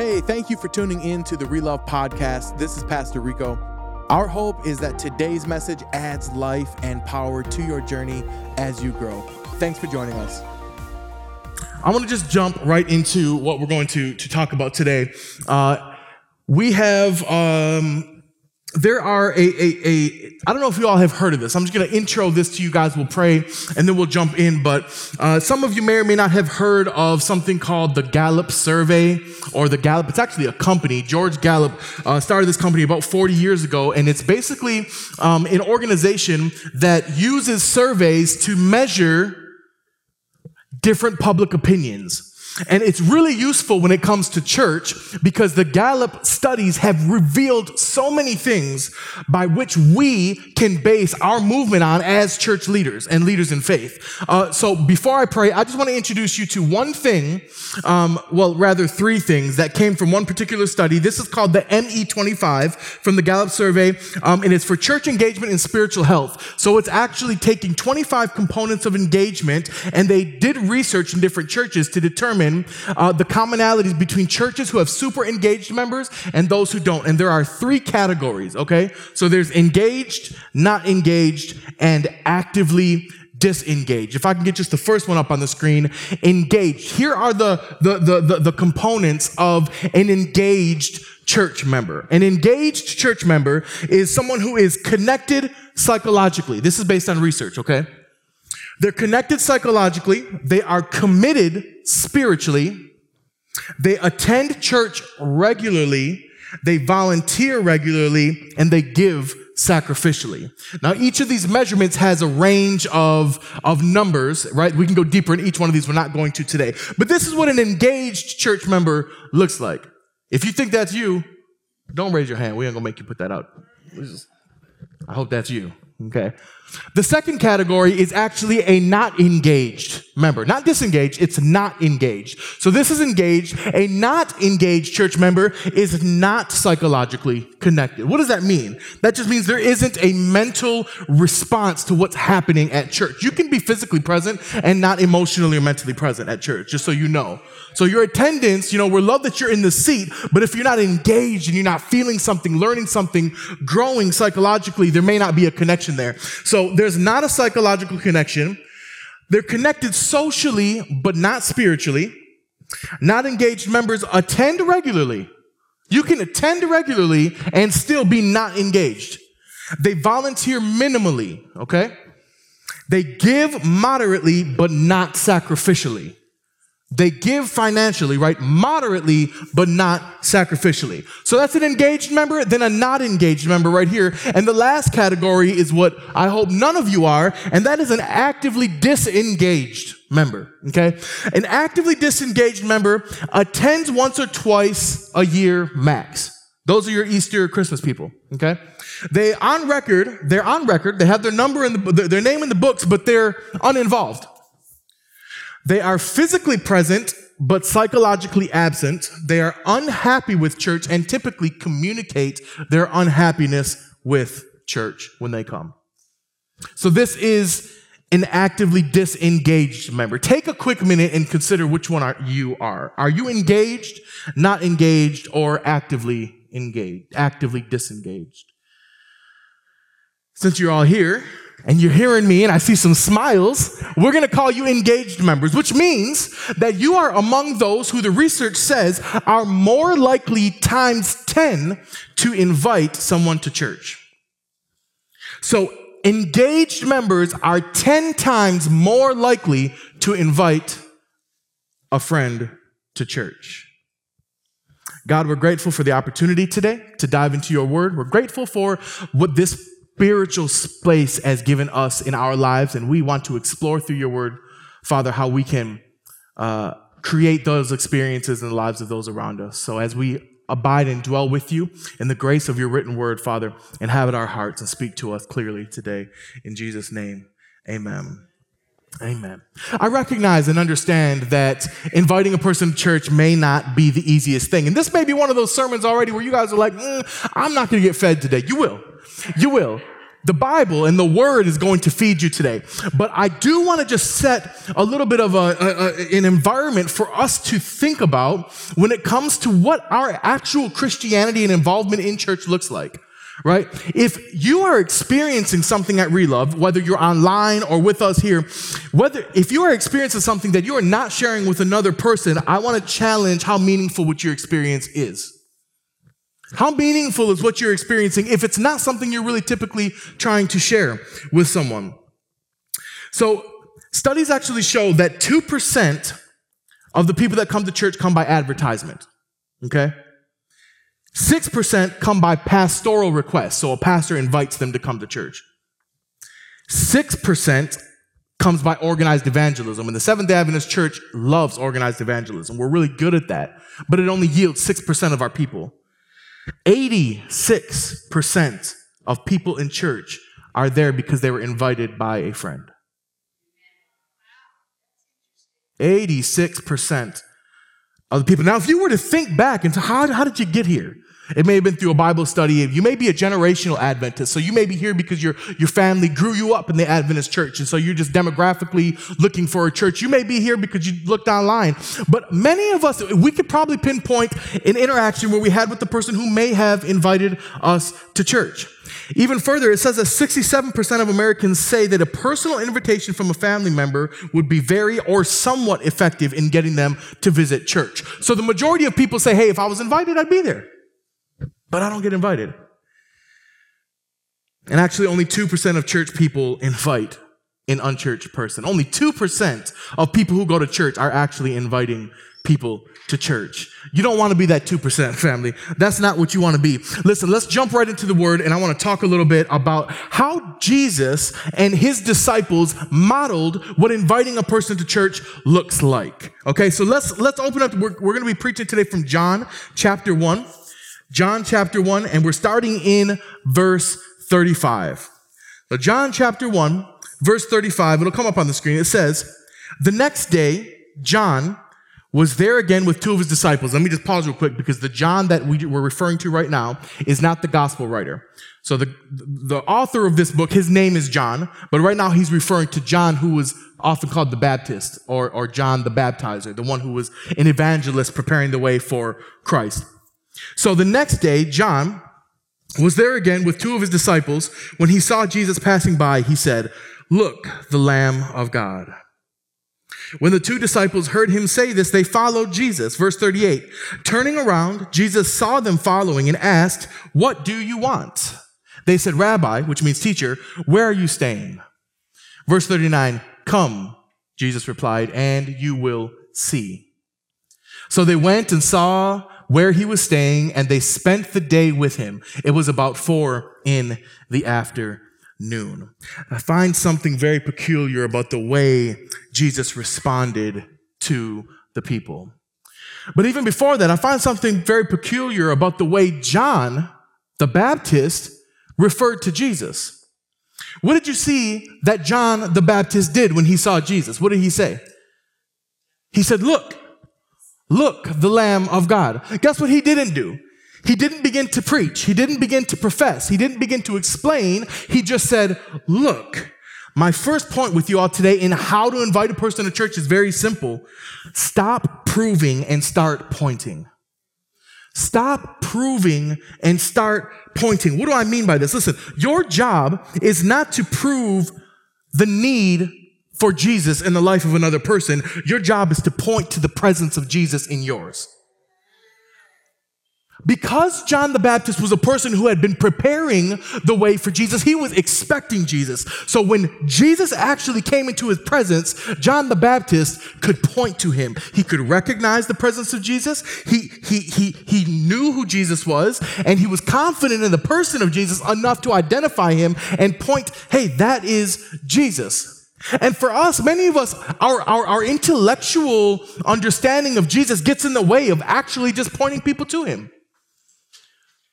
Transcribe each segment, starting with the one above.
Hey, thank you for tuning in to the Relove Podcast. This is Pastor Rico. Our hope is that today's message adds life and power to your journey as you grow. Thanks for joining us. I want to just jump right into what we're going to, to talk about today. Uh, we have um, there are a, a, a, I don't know if you all have heard of this. I'm just going to intro this to you guys. We'll pray and then we'll jump in. But uh, some of you may or may not have heard of something called the Gallup Survey or the Gallup. It's actually a company. George Gallup uh, started this company about 40 years ago. And it's basically um, an organization that uses surveys to measure different public opinions. And it's really useful when it comes to church because the Gallup studies have revealed so many things by which we can base our movement on as church leaders and leaders in faith. Uh, so before I pray, I just want to introduce you to one thing, um, well, rather three things that came from one particular study. This is called the ME25 from the Gallup survey, um, and it's for church engagement and spiritual health. So it's actually taking 25 components of engagement, and they did research in different churches to determine uh, the commonalities between churches who have super engaged members and those who don't. And there are three categories, okay? So there's engaged, not engaged, and actively disengaged. If I can get just the first one up on the screen, engaged. Here are the, the, the, the, the components of an engaged church member. An engaged church member is someone who is connected psychologically. This is based on research, okay? They're connected psychologically, they are committed spiritually, they attend church regularly, they volunteer regularly, and they give sacrificially. Now, each of these measurements has a range of, of numbers, right? We can go deeper in each one of these. We're not going to today. But this is what an engaged church member looks like. If you think that's you, don't raise your hand. We ain't gonna make you put that out. I hope that's you. Okay. The second category is actually a not engaged member, not disengaged, it's not engaged. So this is engaged. A not engaged church member is not psychologically connected. What does that mean? That just means there isn't a mental response to what's happening at church. You can be physically present and not emotionally or mentally present at church, just so you know. So your attendance, you know, we're love that you're in the seat, but if you're not engaged and you're not feeling something, learning something, growing psychologically, there may not be a connection there. So there's not a psychological connection. They're connected socially, but not spiritually. Not engaged members attend regularly. You can attend regularly and still be not engaged. They volunteer minimally, okay? They give moderately, but not sacrificially. They give financially, right? Moderately, but not sacrificially. So that's an engaged member, then a not engaged member right here. And the last category is what I hope none of you are, and that is an actively disengaged member, okay? An actively disengaged member attends once or twice a year max. Those are your Easter Christmas people, okay? They on record, they're on record, they have their number in the, their name in the books, but they're uninvolved. They are physically present, but psychologically absent. They are unhappy with church and typically communicate their unhappiness with church when they come. So this is an actively disengaged member. Take a quick minute and consider which one are you are. Are you engaged, not engaged, or actively engaged, actively disengaged? Since you're all here, and you're hearing me and I see some smiles, we're going to call you engaged members, which means that you are among those who the research says are more likely times 10 to invite someone to church. So engaged members are 10 times more likely to invite a friend to church. God, we're grateful for the opportunity today to dive into your word. We're grateful for what this spiritual space has given us in our lives, and we want to explore through your word, Father, how we can uh, create those experiences in the lives of those around us. So as we abide and dwell with you in the grace of your written word, Father, inhabit our hearts and speak to us clearly today. In Jesus' name, amen. Amen. I recognize and understand that inviting a person to church may not be the easiest thing. And this may be one of those sermons already where you guys are like, mm, I'm not going to get fed today. You will. You will. the Bible and the Word is going to feed you today. But I do want to just set a little bit of a, a, a, an environment for us to think about when it comes to what our actual Christianity and involvement in church looks like. Right? If you are experiencing something at Relove, whether you're online or with us here, whether if you are experiencing something that you are not sharing with another person, I want to challenge how meaningful what your experience is. How meaningful is what you're experiencing if it's not something you're really typically trying to share with someone? So, studies actually show that 2% of the people that come to church come by advertisement. Okay? 6% come by pastoral request. So, a pastor invites them to come to church. 6% comes by organized evangelism. And the Seventh day Adventist Church loves organized evangelism. We're really good at that, but it only yields 6% of our people. 86% of people in church are there because they were invited by a friend. 86% of the people. Now, if you were to think back into how, how did you get here? It may have been through a Bible study. You may be a generational Adventist. So you may be here because your, your family grew you up in the Adventist church. And so you're just demographically looking for a church. You may be here because you looked online. But many of us, we could probably pinpoint an interaction where we had with the person who may have invited us to church. Even further, it says that 67% of Americans say that a personal invitation from a family member would be very or somewhat effective in getting them to visit church. So the majority of people say, hey, if I was invited, I'd be there but I don't get invited. And actually, only 2% of church people invite an unchurched person. Only 2% of people who go to church are actually inviting people to church. You don't want to be that 2% family. That's not what you want to be. Listen, let's jump right into the word and I want to talk a little bit about how Jesus and his disciples modeled what inviting a person to church looks like. Okay, so let's let's open up we're, we're going to be preaching today from John chapter 1. John chapter 1, and we're starting in verse 35. So, John chapter 1, verse 35, it'll come up on the screen. It says, The next day, John was there again with two of his disciples. Let me just pause real quick because the John that we, we're referring to right now is not the gospel writer. So the, the author of this book, his name is John, but right now he's referring to John who was often called the Baptist or, or John the Baptizer, the one who was an evangelist preparing the way for Christ. So the next day, John was there again with two of his disciples. When he saw Jesus passing by, he said, Look, the Lamb of God. When the two disciples heard him say this, they followed Jesus. Verse 38 Turning around, Jesus saw them following and asked, What do you want? They said, Rabbi, which means teacher, where are you staying? Verse 39 Come, Jesus replied, and you will see. So they went and saw where he was staying, and they spent the day with him. It was about four in the afternoon. I find something very peculiar about the way Jesus responded to the people. But even before that, I find something very peculiar about the way John, the Baptist, referred to Jesus. What did you see that John the Baptist did when he saw Jesus? What did he say? He said, Look, Look, the Lamb of God. Guess what he didn't do? He didn't begin to preach. He didn't begin to profess. He didn't begin to explain. He just said, Look, my first point with you all today in how to invite a person to church is very simple. Stop proving and start pointing. Stop proving and start pointing. What do I mean by this? Listen, your job is not to prove the need for Jesus in the life of another person, your job is to point to the presence of Jesus in yours. Because John the Baptist was a person who had been preparing the way for Jesus, he was expecting Jesus. So when Jesus actually came into his presence, John the Baptist could point to him. He could recognize the presence of Jesus. He, he, he, he knew who Jesus was, and he was confident in the person of Jesus enough to identify him and point, hey, that is Jesus. And for us, many of us, our, our, our, intellectual understanding of Jesus gets in the way of actually just pointing people to him.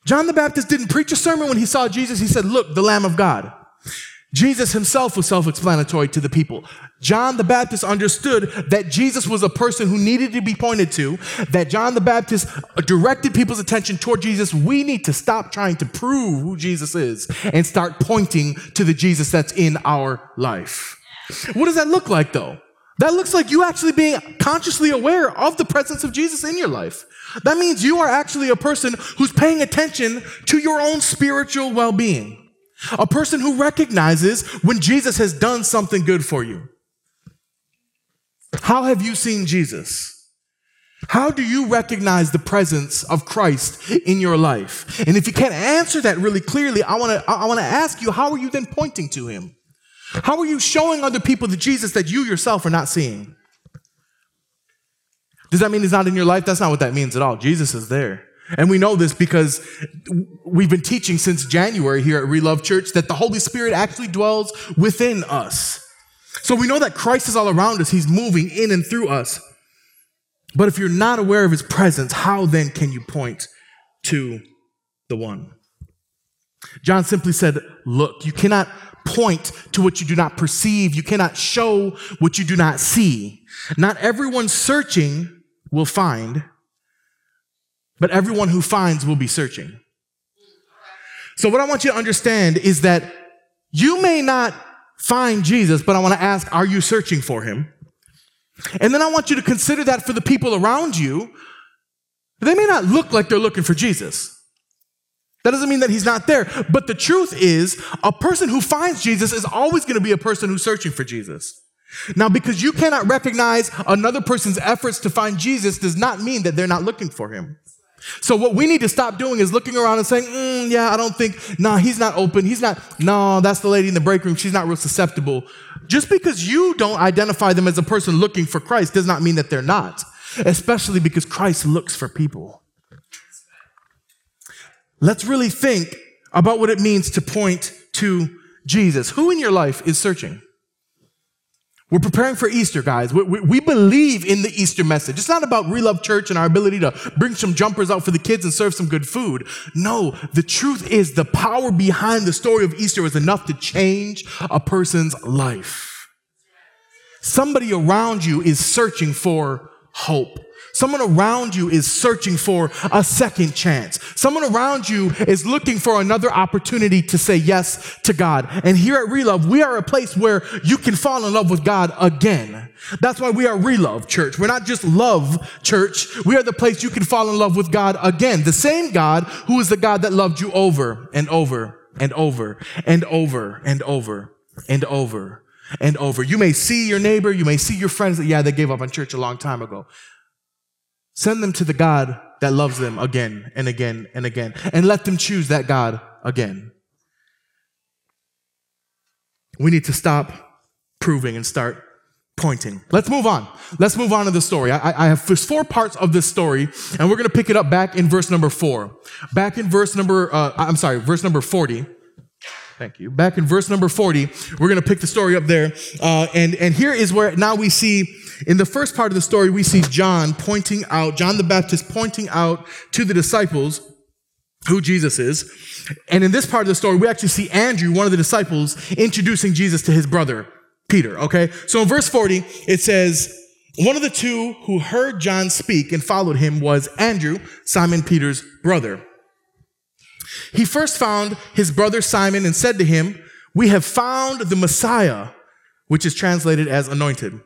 John the Baptist didn't preach a sermon when he saw Jesus. He said, Look, the Lamb of God. Jesus himself was self explanatory to the people. John the Baptist understood that Jesus was a person who needed to be pointed to, that John the Baptist directed people's attention toward Jesus. We need to stop trying to prove who Jesus is and start pointing to the Jesus that's in our life. What does that look like though? That looks like you actually being consciously aware of the presence of Jesus in your life. That means you are actually a person who's paying attention to your own spiritual well being. A person who recognizes when Jesus has done something good for you. How have you seen Jesus? How do you recognize the presence of Christ in your life? And if you can't answer that really clearly, I want to I want to ask you how are you then pointing to him? How are you showing other people the Jesus that you yourself are not seeing? Does that mean he's not in your life? That's not what that means at all. Jesus is there. And we know this because we've been teaching since January here at Relove Church that the Holy Spirit actually dwells within us. So we know that Christ is all around us. He's moving in and through us. But if you're not aware of his presence, how then can you point to the one? John simply said, Look, you cannot point to what you do not perceive. You cannot show what you do not see. Not everyone searching will find, but everyone who finds will be searching. So, what I want you to understand is that you may not find Jesus, but I want to ask, are you searching for him? And then I want you to consider that for the people around you. They may not look like they're looking for Jesus. That doesn't mean that he's not there. But the truth is, a person who finds Jesus is always going to be a person who's searching for Jesus. Now, because you cannot recognize another person's efforts to find Jesus does not mean that they're not looking for him. So what we need to stop doing is looking around and saying, mm, yeah, I don't think, nah, he's not open. He's not, no, that's the lady in the break room. She's not real susceptible. Just because you don't identify them as a person looking for Christ does not mean that they're not, especially because Christ looks for people. Let's really think about what it means to point to Jesus. Who in your life is searching? We're preparing for Easter, guys. We, we, we, believe in the Easter message. It's not about Relove Church and our ability to bring some jumpers out for the kids and serve some good food. No, the truth is the power behind the story of Easter is enough to change a person's life. Somebody around you is searching for hope. Someone around you is searching for a second chance. Someone around you is looking for another opportunity to say yes to God. And here at Relove, we are a place where you can fall in love with God again. That's why we are Relove Church. We're not just love church. We are the place you can fall in love with God again. The same God who is the God that loved you over and over and over and over and over and over and over. You may see your neighbor, you may see your friends that, yeah, they gave up on church a long time ago. Send them to the God that loves them again and again and again, and let them choose that God again. We need to stop proving and start pointing. Let's move on. Let's move on to the story. I, I have four parts of this story, and we're going to pick it up back in verse number four. Back in verse number, uh, I'm sorry, verse number 40. Thank you. Back in verse number 40, we're going to pick the story up there. Uh, and, and here is where now we see, in the first part of the story, we see John pointing out, John the Baptist pointing out to the disciples who Jesus is. And in this part of the story, we actually see Andrew, one of the disciples, introducing Jesus to his brother, Peter. Okay. So in verse 40, it says, one of the two who heard John speak and followed him was Andrew, Simon Peter's brother. He first found his brother Simon and said to him, We have found the Messiah, which is translated as anointed.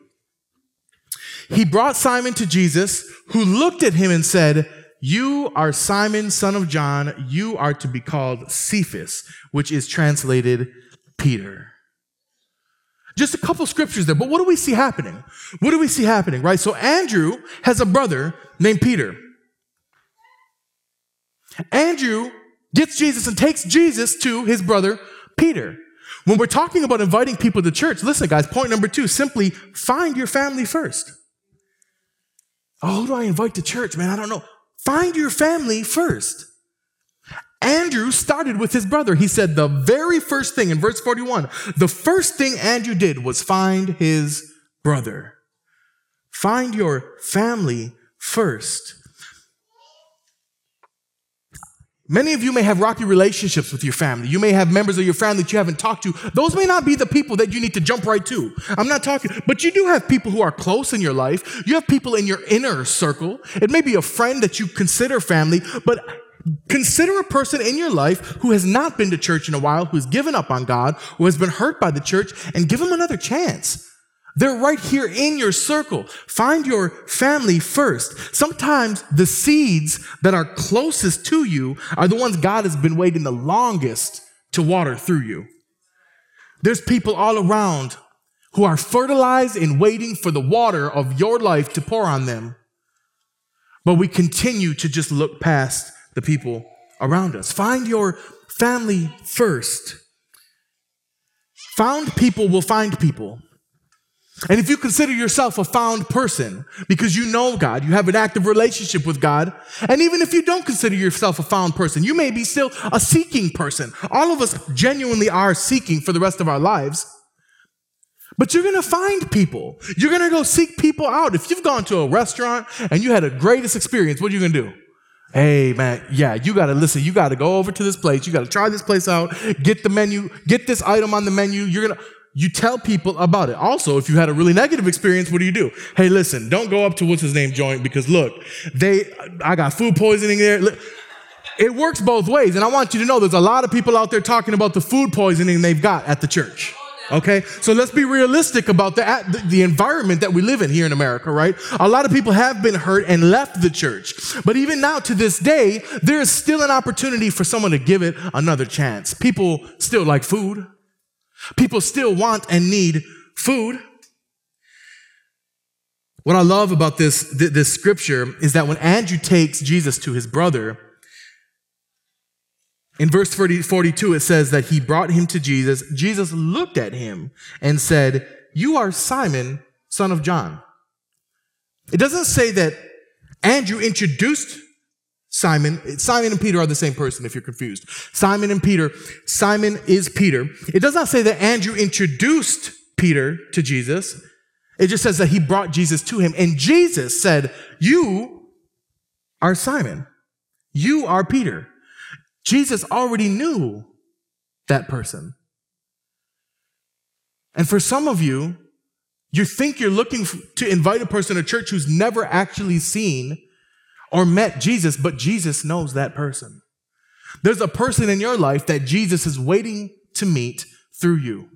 He brought Simon to Jesus, who looked at him and said, You are Simon, son of John. You are to be called Cephas, which is translated Peter. Just a couple scriptures there, but what do we see happening? What do we see happening, right? So Andrew has a brother named Peter. Andrew gets Jesus and takes Jesus to his brother Peter. When we're talking about inviting people to church, listen, guys, point number two simply find your family first. Oh, who do I invite to church, man? I don't know. Find your family first. Andrew started with his brother. He said the very first thing in verse 41, the first thing Andrew did was find his brother. Find your family first Many of you may have rocky relationships with your family. You may have members of your family that you haven't talked to. Those may not be the people that you need to jump right to. I'm not talking, but you do have people who are close in your life. You have people in your inner circle. It may be a friend that you consider family, but consider a person in your life who has not been to church in a while, who has given up on God, who has been hurt by the church, and give them another chance. They're right here in your circle. Find your family first. Sometimes the seeds that are closest to you are the ones God has been waiting the longest to water through you. There's people all around who are fertilized and waiting for the water of your life to pour on them. But we continue to just look past the people around us. Find your family first. Found people will find people. And if you consider yourself a found person because you know God, you have an active relationship with God, and even if you don't consider yourself a found person, you may be still a seeking person. All of us genuinely are seeking for the rest of our lives. But you're gonna find people. You're gonna go seek people out. If you've gone to a restaurant and you had a greatest experience, what are you gonna do? Hey man, yeah, you gotta listen. You gotta go over to this place. You gotta try this place out. Get the menu. Get this item on the menu. You're gonna you tell people about it. Also, if you had a really negative experience, what do you do? Hey, listen, don't go up to what's his name joint because look, they, I got food poisoning there. It works both ways. And I want you to know there's a lot of people out there talking about the food poisoning they've got at the church. Okay, so let's be realistic about the, the environment that we live in here in America, right? A lot of people have been hurt and left the church. But even now, to this day, there is still an opportunity for someone to give it another chance. People still like food. People still want and need food. What I love about this, this scripture is that when Andrew takes Jesus to his brother, in verse 40, 42, it says that he brought him to Jesus. Jesus looked at him and said, You are Simon, son of John. It doesn't say that Andrew introduced Simon, Simon and Peter are the same person if you're confused. Simon and Peter, Simon is Peter. It does not say that Andrew introduced Peter to Jesus. It just says that he brought Jesus to him. And Jesus said, You are Simon. You are Peter. Jesus already knew that person. And for some of you, you think you're looking to invite a person to church who's never actually seen or met Jesus, but Jesus knows that person. There's a person in your life that Jesus is waiting to meet through you.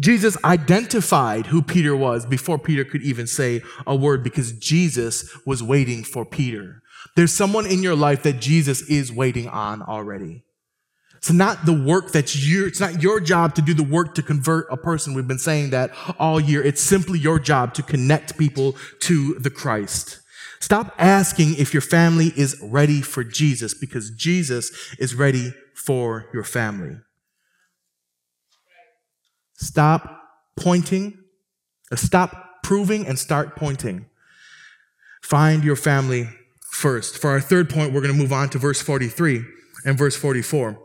Jesus identified who Peter was before Peter could even say a word because Jesus was waiting for Peter. There's someone in your life that Jesus is waiting on already. It's not the work that's your, it's not your job to do the work to convert a person. We've been saying that all year. It's simply your job to connect people to the Christ. Stop asking if your family is ready for Jesus because Jesus is ready for your family. Stop pointing, uh, stop proving, and start pointing. Find your family first. For our third point, we're going to move on to verse 43 and verse 44.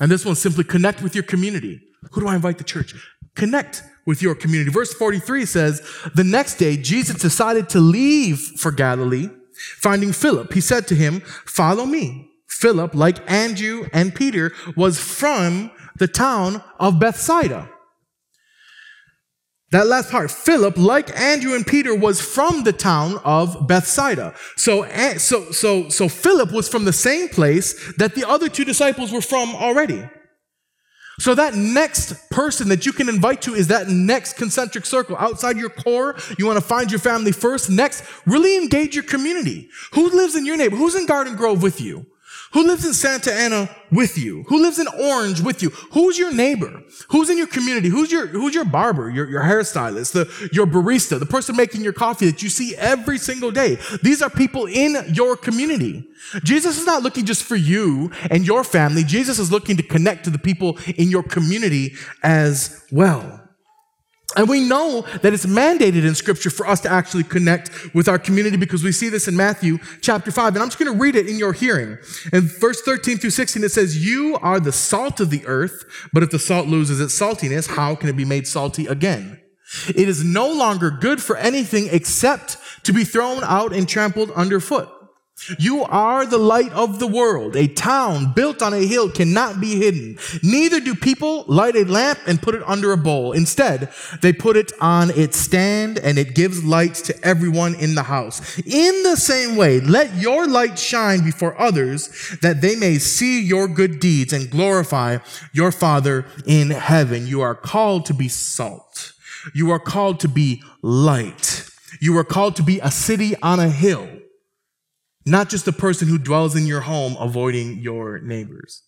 And this one simply connect with your community. Who do I invite to church? Connect with your community. Verse 43 says, The next day, Jesus decided to leave for Galilee. Finding Philip, he said to him, Follow me. Philip, like Andrew and Peter, was from the town of Bethsaida. That last part, Philip, like Andrew and Peter, was from the town of Bethsaida. So, so, so, so Philip was from the same place that the other two disciples were from already. So that next person that you can invite to is that next concentric circle outside your core. You want to find your family first. Next, really engage your community. Who lives in your neighborhood? Who's in Garden Grove with you? Who lives in Santa Ana with you? Who lives in Orange with you? Who's your neighbor? Who's in your community? Who's your, who's your barber, your, your hairstylist, the, your barista, the person making your coffee that you see every single day? These are people in your community. Jesus is not looking just for you and your family. Jesus is looking to connect to the people in your community as well. And we know that it's mandated in scripture for us to actually connect with our community because we see this in Matthew chapter 5. And I'm just going to read it in your hearing. In verse 13 through 16, it says, You are the salt of the earth, but if the salt loses its saltiness, how can it be made salty again? It is no longer good for anything except to be thrown out and trampled underfoot. You are the light of the world. A town built on a hill cannot be hidden. Neither do people light a lamp and put it under a bowl. Instead, they put it on its stand and it gives light to everyone in the house. In the same way, let your light shine before others that they may see your good deeds and glorify your Father in heaven. You are called to be salt. You are called to be light. You are called to be a city on a hill not just the person who dwells in your home avoiding your neighbors.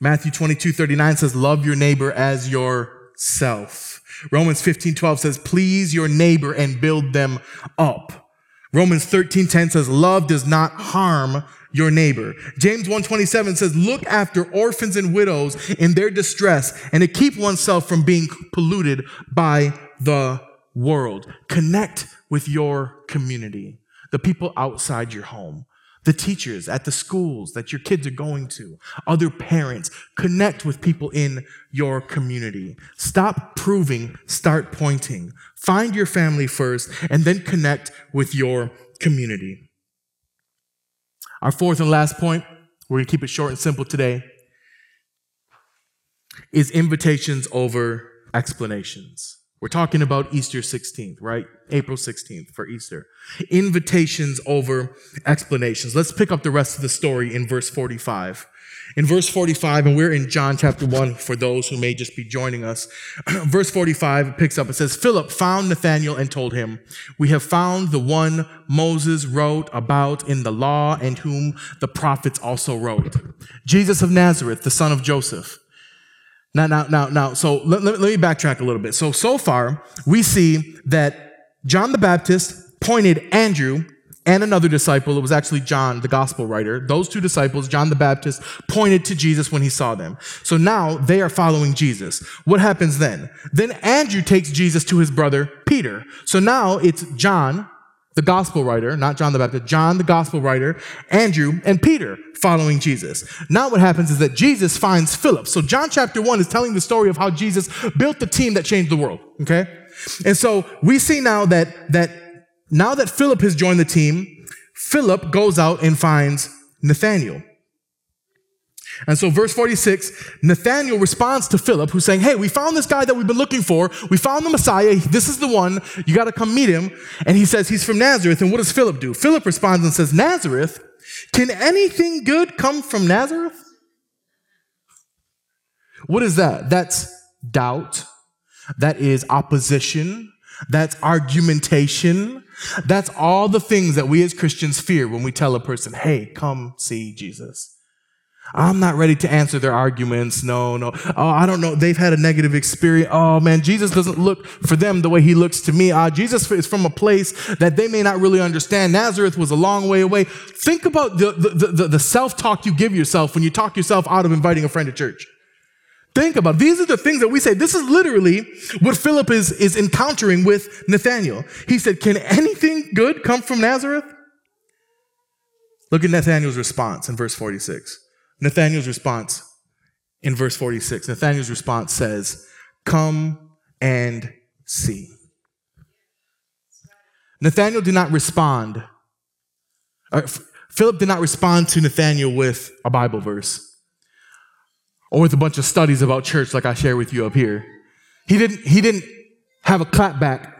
Matthew 22, 39 says, Love your neighbor as yourself. Romans 15, 12 says, Please your neighbor and build them up. Romans 13, 10 says, Love does not harm your neighbor. James 127 says, look after orphans and widows in their distress and to keep oneself from being polluted by the world. Connect with your community, the people outside your home, the teachers at the schools that your kids are going to, other parents. Connect with people in your community. Stop proving, start pointing. Find your family first, and then connect with your community. Our fourth and last point, we're going to keep it short and simple today, is invitations over explanations. We're talking about Easter 16th, right? April 16th for Easter. Invitations over explanations. Let's pick up the rest of the story in verse 45. In verse 45, and we're in John chapter 1 for those who may just be joining us. verse 45 picks up, it says, Philip found Nathanael and told him, We have found the one Moses wrote about in the law and whom the prophets also wrote. Jesus of Nazareth, the son of Joseph. Now, now, now, now, so let, let, let me backtrack a little bit. So, so far, we see that John the Baptist pointed Andrew and another disciple, it was actually John, the gospel writer, those two disciples, John the Baptist, pointed to Jesus when he saw them. So now they are following Jesus. What happens then? Then Andrew takes Jesus to his brother Peter. So now it's John, the gospel writer, not John the Baptist, John the gospel writer, Andrew, and Peter following Jesus. Now what happens is that Jesus finds Philip. So John chapter 1 is telling the story of how Jesus built the team that changed the world, okay? And so we see now that that now that Philip has joined the team, Philip goes out and finds Nathaniel. And so, verse 46, Nathaniel responds to Philip, who's saying, Hey, we found this guy that we've been looking for. We found the Messiah. This is the one. You got to come meet him. And he says, He's from Nazareth. And what does Philip do? Philip responds and says, Nazareth? Can anything good come from Nazareth? What is that? That's doubt. That is opposition. That's argumentation. That's all the things that we as Christians fear when we tell a person, Hey, come see Jesus. I'm not ready to answer their arguments. No, no. Oh, I don't know. They've had a negative experience. Oh man, Jesus doesn't look for them the way he looks to me. Uh, Jesus is from a place that they may not really understand. Nazareth was a long way away. Think about the, the, the, the self-talk you give yourself when you talk yourself out of inviting a friend to church. Think about it. these are the things that we say. This is literally what Philip is, is encountering with Nathaniel. He said, Can anything good come from Nazareth? Look at Nathaniel's response in verse 46. Nathaniel's response in verse 46, Nathaniel's response says, Come and see. Nathaniel did not respond. Uh, Philip did not respond to Nathaniel with a Bible verse or with a bunch of studies about church like I share with you up here. He didn't, he didn't have a clapback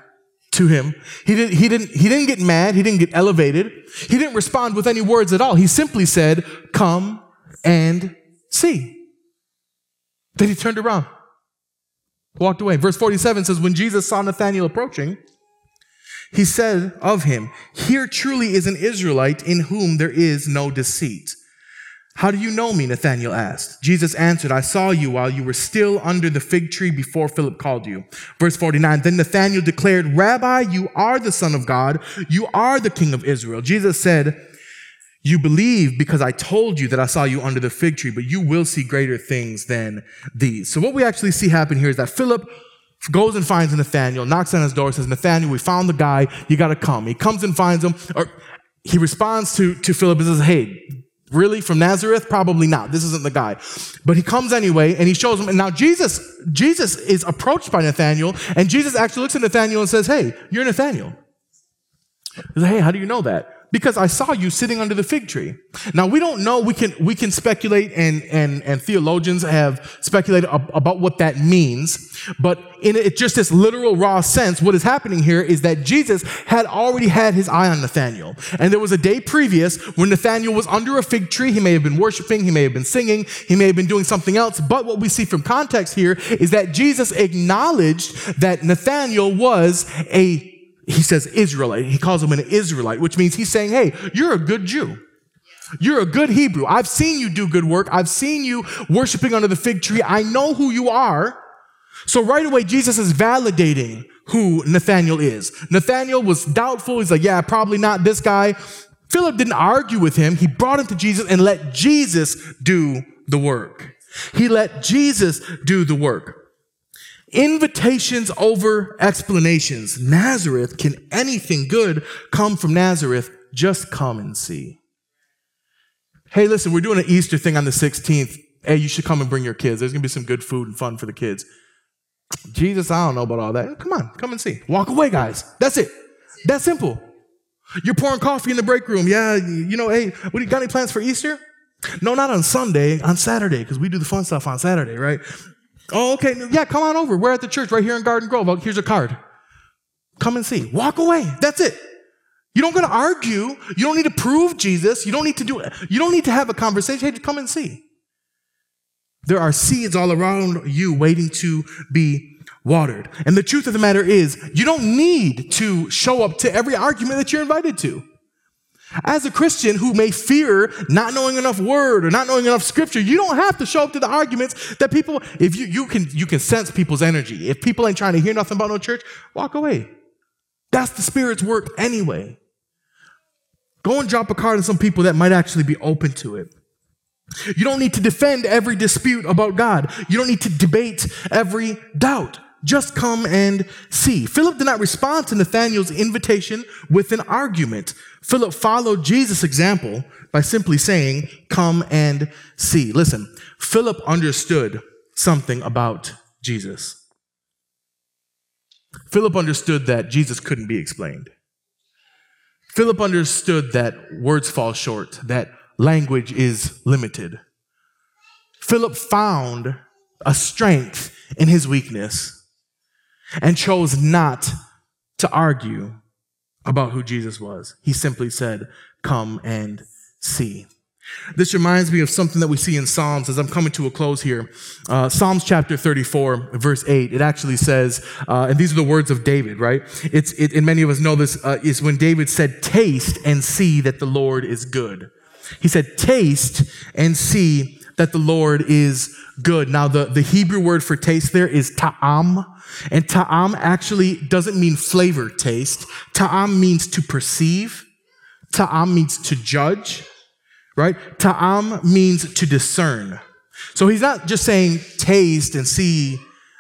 to him. He didn't, he, didn't, he didn't get mad. He didn't get elevated. He didn't respond with any words at all. He simply said, Come and see. Then he turned around, walked away. Verse 47 says, When Jesus saw Nathanael approaching, he said of him, Here truly is an Israelite in whom there is no deceit. How do you know me? Nathanael asked. Jesus answered, I saw you while you were still under the fig tree before Philip called you. Verse 49, then Nathanael declared, Rabbi, you are the son of God. You are the king of Israel. Jesus said, you believe because I told you that I saw you under the fig tree, but you will see greater things than these. So what we actually see happen here is that Philip goes and finds Nathaniel, knocks on his door, says, Nathaniel, we found the guy, you gotta come. He comes and finds him, or he responds to, to Philip and says, Hey, really from Nazareth? Probably not. This isn't the guy. But he comes anyway and he shows him. And now Jesus, Jesus is approached by Nathaniel, and Jesus actually looks at Nathaniel and says, Hey, you're Nathaniel. He said, hey, how do you know that? Because I saw you sitting under the fig tree. Now we don't know. We can we can speculate, and and and theologians have speculated ab- about what that means. But in it, just this literal raw sense, what is happening here is that Jesus had already had his eye on Nathaniel, and there was a day previous when Nathaniel was under a fig tree. He may have been worshiping, he may have been singing, he may have been doing something else. But what we see from context here is that Jesus acknowledged that Nathaniel was a he says Israelite. He calls him an Israelite, which means he's saying, hey, you're a good Jew. You're a good Hebrew. I've seen you do good work. I've seen you worshiping under the fig tree. I know who you are. So right away, Jesus is validating who Nathaniel is. Nathaniel was doubtful. He's like, yeah, probably not this guy. Philip didn't argue with him. He brought him to Jesus and let Jesus do the work. He let Jesus do the work. Invitations over explanations. Nazareth, can anything good come from Nazareth? Just come and see. Hey, listen, we're doing an Easter thing on the 16th. Hey, you should come and bring your kids. There's going to be some good food and fun for the kids. Jesus, I don't know about all that. Come on, come and see. Walk away, guys. That's it. That's simple. You're pouring coffee in the break room. Yeah, you know, hey, what do you got any plans for Easter? No, not on Sunday, on Saturday, because we do the fun stuff on Saturday, right? Oh, okay. Yeah, come on over. We're at the church right here in Garden Grove. Oh, here's a card. Come and see. Walk away. That's it. You don't got to argue. You don't need to prove Jesus. You don't need to do it. You don't need to have a conversation. Hey, come and see. There are seeds all around you waiting to be watered. And the truth of the matter is, you don't need to show up to every argument that you're invited to. As a Christian who may fear not knowing enough word or not knowing enough scripture, you don't have to show up to the arguments that people, if you, you can, you can sense people's energy. If people ain't trying to hear nothing about no church, walk away. That's the Spirit's work anyway. Go and drop a card to some people that might actually be open to it. You don't need to defend every dispute about God. You don't need to debate every doubt. Just come and see. Philip did not respond to Nathanael's invitation with an argument. Philip followed Jesus' example by simply saying, Come and see. Listen, Philip understood something about Jesus. Philip understood that Jesus couldn't be explained. Philip understood that words fall short, that language is limited. Philip found a strength in his weakness and chose not to argue about who Jesus was. He simply said, Come and see. This reminds me of something that we see in Psalms as I'm coming to a close here. Uh, Psalms chapter 34, verse 8, it actually says, uh, and these are the words of David, right? It's, it, and many of us know this, uh, is when David said, Taste and see that the Lord is good. He said, Taste and see that the Lord is good. Now, the, the Hebrew word for taste there is ta'am. And ta'am actually doesn't mean flavor taste. Ta'am means to perceive. Ta'am means to judge, right? Ta'am means to discern. So he's not just saying taste and see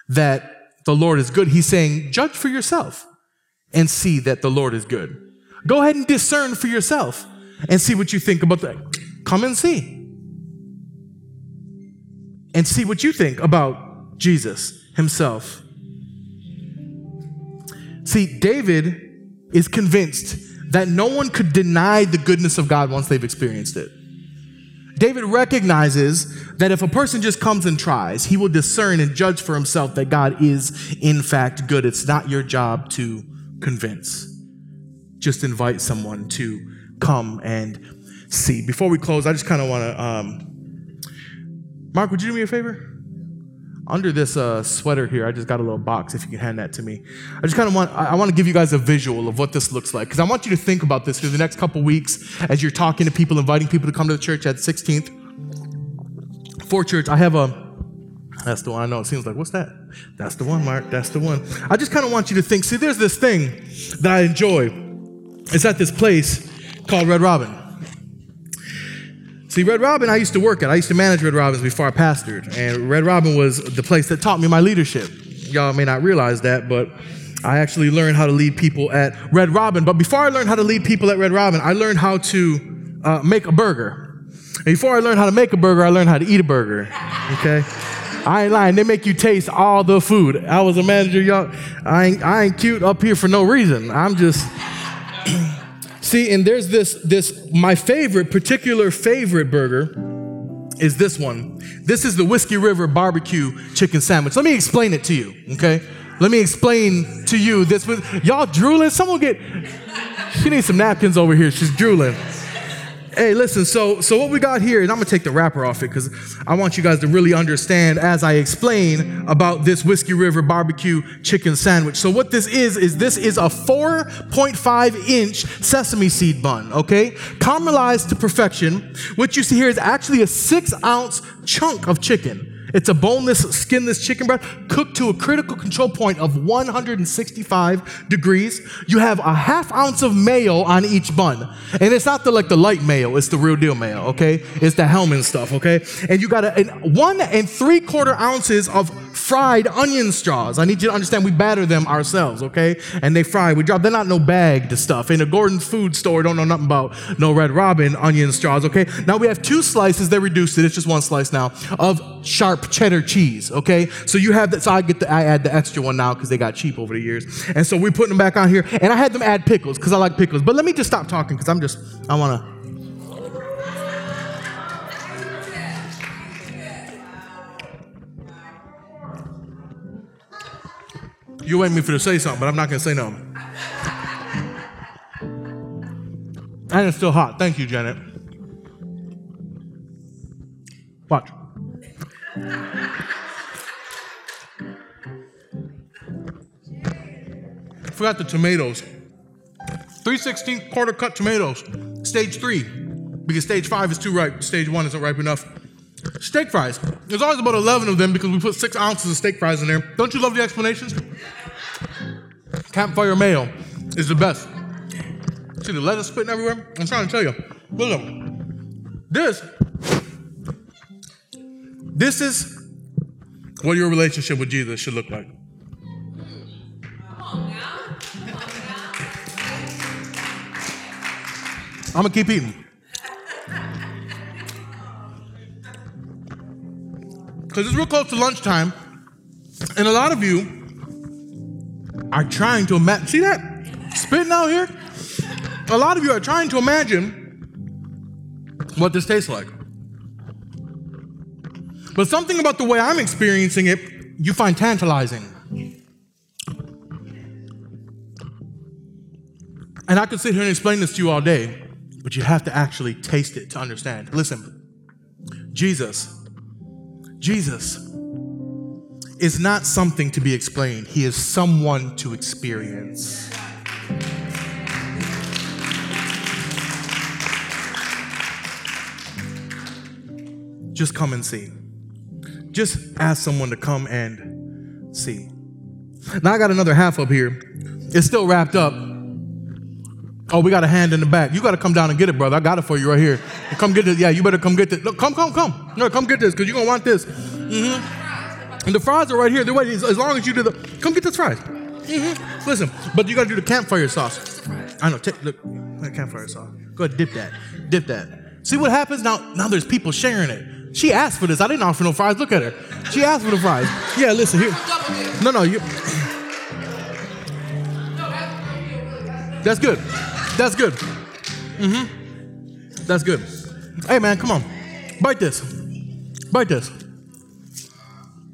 that the Lord is good. He's saying judge for yourself and see that the Lord is good. Go ahead and discern for yourself and see what you think about that. Come and see. And see what you think about Jesus himself. See, David is convinced that no one could deny the goodness of God once they've experienced it. David recognizes that if a person just comes and tries, he will discern and judge for himself that God is, in fact, good. It's not your job to convince. Just invite someone to come and see. Before we close, I just kind of want to. Um, Mark, would you do me a favor? Under this uh, sweater here, I just got a little box. If you can hand that to me, I just kind of want I, want to give you guys a visual of what this looks like because I want you to think about this for the next couple weeks as you're talking to people, inviting people to come to the church at 16th for church. I have a that's the one. I know it seems like what's that? That's the one, Mark. That's the one. I just kind of want you to think. See, there's this thing that I enjoy. It's at this place called Red Robin. See, Red Robin, I used to work at. I used to manage Red Robins before I pastored. And Red Robin was the place that taught me my leadership. Y'all may not realize that, but I actually learned how to lead people at Red Robin. But before I learned how to lead people at Red Robin, I learned how to uh, make a burger. And before I learned how to make a burger, I learned how to eat a burger. Okay? I ain't lying. They make you taste all the food. I was a manager, y'all. I ain't, I ain't cute up here for no reason. I'm just. See, and there's this this my favorite, particular favorite burger is this one. This is the Whiskey River barbecue chicken sandwich. Let me explain it to you, okay? Let me explain to you this. Y'all drooling? Someone get. She needs some napkins over here. She's drooling. Hey, listen, so so what we got here, and I'm gonna take the wrapper off it because I want you guys to really understand as I explain about this Whiskey River barbecue chicken sandwich. So what this is, is this is a 4.5 inch sesame seed bun, okay? Caramelized to perfection. What you see here is actually a six ounce chunk of chicken. It's a boneless, skinless chicken breast cooked to a critical control point of 165 degrees. You have a half ounce of mayo on each bun. And it's not the like the light mayo, it's the real deal mayo, okay? It's the Hellmann's stuff, okay? And you got a, one and three quarter ounces of fried onion straws. I need you to understand we batter them ourselves, okay? And they fry. We drop, they're not no bagged stuff. In a Gordon's food store, don't know nothing about no Red Robin onion straws, okay? Now we have two slices, they reduced it, it's just one slice now, of sharp cheddar cheese, okay? So you have that, so I get the, I add the extra one now because they got cheap over the years. And so we're putting them back on here. And I had them add pickles because I like pickles. But let me just stop talking because I'm just, I wanna. You waiting me for to say something, but I'm not gonna say nothing. And it's still hot. Thank you, Janet. Watch. Forgot the tomatoes. 316 quarter cut tomatoes. Stage three. Because stage five is too ripe. Stage one isn't ripe enough. Steak fries. There's always about 11 of them because we put six ounces of steak fries in there. Don't you love the explanations? Campfire mayo is the best. See the lettuce spitting everywhere? I'm trying to tell you. Look, this, this is what your relationship with Jesus should look like. I'm gonna keep eating. Because it's real close to lunchtime, and a lot of you are trying to imagine. See that? Spitting out here? A lot of you are trying to imagine what this tastes like. But something about the way I'm experiencing it, you find tantalizing. And I could sit here and explain this to you all day, but you have to actually taste it to understand. Listen, Jesus Jesus is not something to be explained, He is someone to experience. Just come and see. Just ask someone to come and see. Now I got another half up here. It's still wrapped up. Oh, we got a hand in the back. You got to come down and get it, brother. I got it for you right here. Come get it. Yeah, you better come get this. Look, come, come, come. No, come get this because you're going to want this. Mm-hmm. And the fries are right here. They're waiting. As long as you do the, come get this fries. Mm-hmm. Listen, but you got to do the campfire sauce. I know. Take, look, that campfire sauce. Go ahead, dip that. Dip that. See what happens now? Now there's people sharing it. She asked for this. I didn't offer no fries. Look at her. She asked for the fries. Yeah, listen here. No, no, you. That's good. That's good. Mm-hmm. That's good. Hey man, come on. Bite this. Bite this.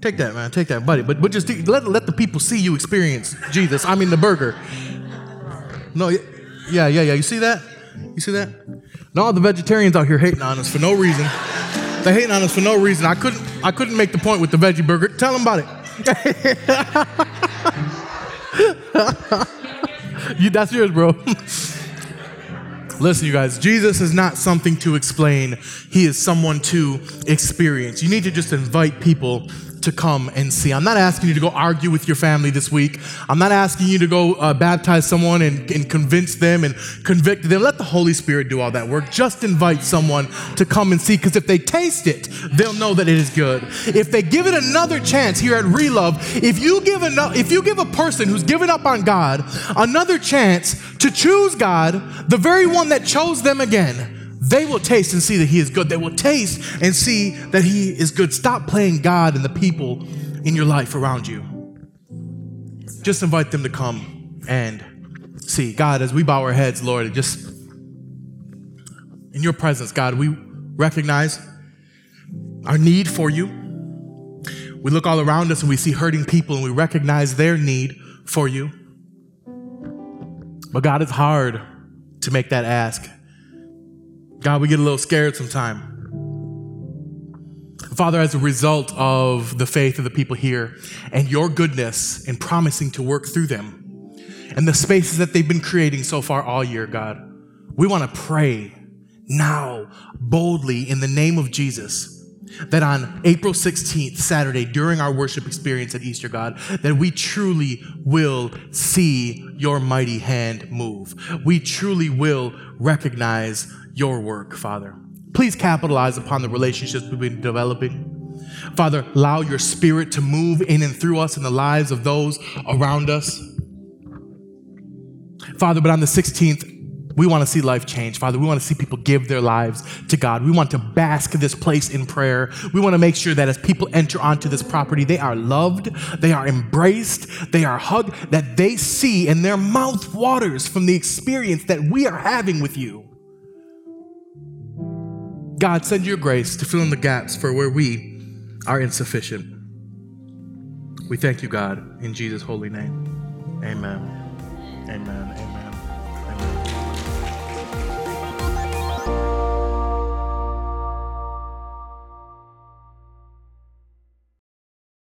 Take that, man. Take that, buddy. But but just let let the people see you experience Jesus. I mean the burger. No, yeah, yeah, yeah. You see that? You see that? No, all the vegetarians out here hating on us for no reason. They hating on us for no reason. I couldn't I couldn't make the point with the veggie burger. Tell them about it. you, that's yours, bro. Listen, you guys, Jesus is not something to explain, He is someone to experience. You need to just invite people to come and see. I'm not asking you to go argue with your family this week. I'm not asking you to go uh, baptize someone and, and convince them and convict them. Let the Holy Spirit do all that work. Just invite someone to come and see because if they taste it, they'll know that it is good. If they give it another chance here at Relove, if you give enough, if you give a person who's given up on God another chance to choose God, the very one that chose them again, they will taste and see that He is good. They will taste and see that He is good. Stop playing God and the people in your life around you. Just invite them to come and see. God, as we bow our heads, Lord, just in your presence, God, we recognize our need for you. We look all around us and we see hurting people and we recognize their need for you. But God, it's hard to make that ask. God, we get a little scared sometimes. Father, as a result of the faith of the people here and your goodness in promising to work through them and the spaces that they've been creating so far all year, God, we want to pray now boldly in the name of Jesus that on April 16th, Saturday, during our worship experience at Easter, God, that we truly will see your mighty hand move. We truly will recognize your work, Father. Please capitalize upon the relationships we've been developing. Father, allow your spirit to move in and through us in the lives of those around us. Father, but on the 16th, we want to see life change, Father. We want to see people give their lives to God. We want to bask this place in prayer. We want to make sure that as people enter onto this property, they are loved, they are embraced, they are hugged, that they see and their mouth waters from the experience that we are having with you. God, send your grace to fill in the gaps for where we are insufficient. We thank you, God, in Jesus' holy name. Amen. Amen. Amen.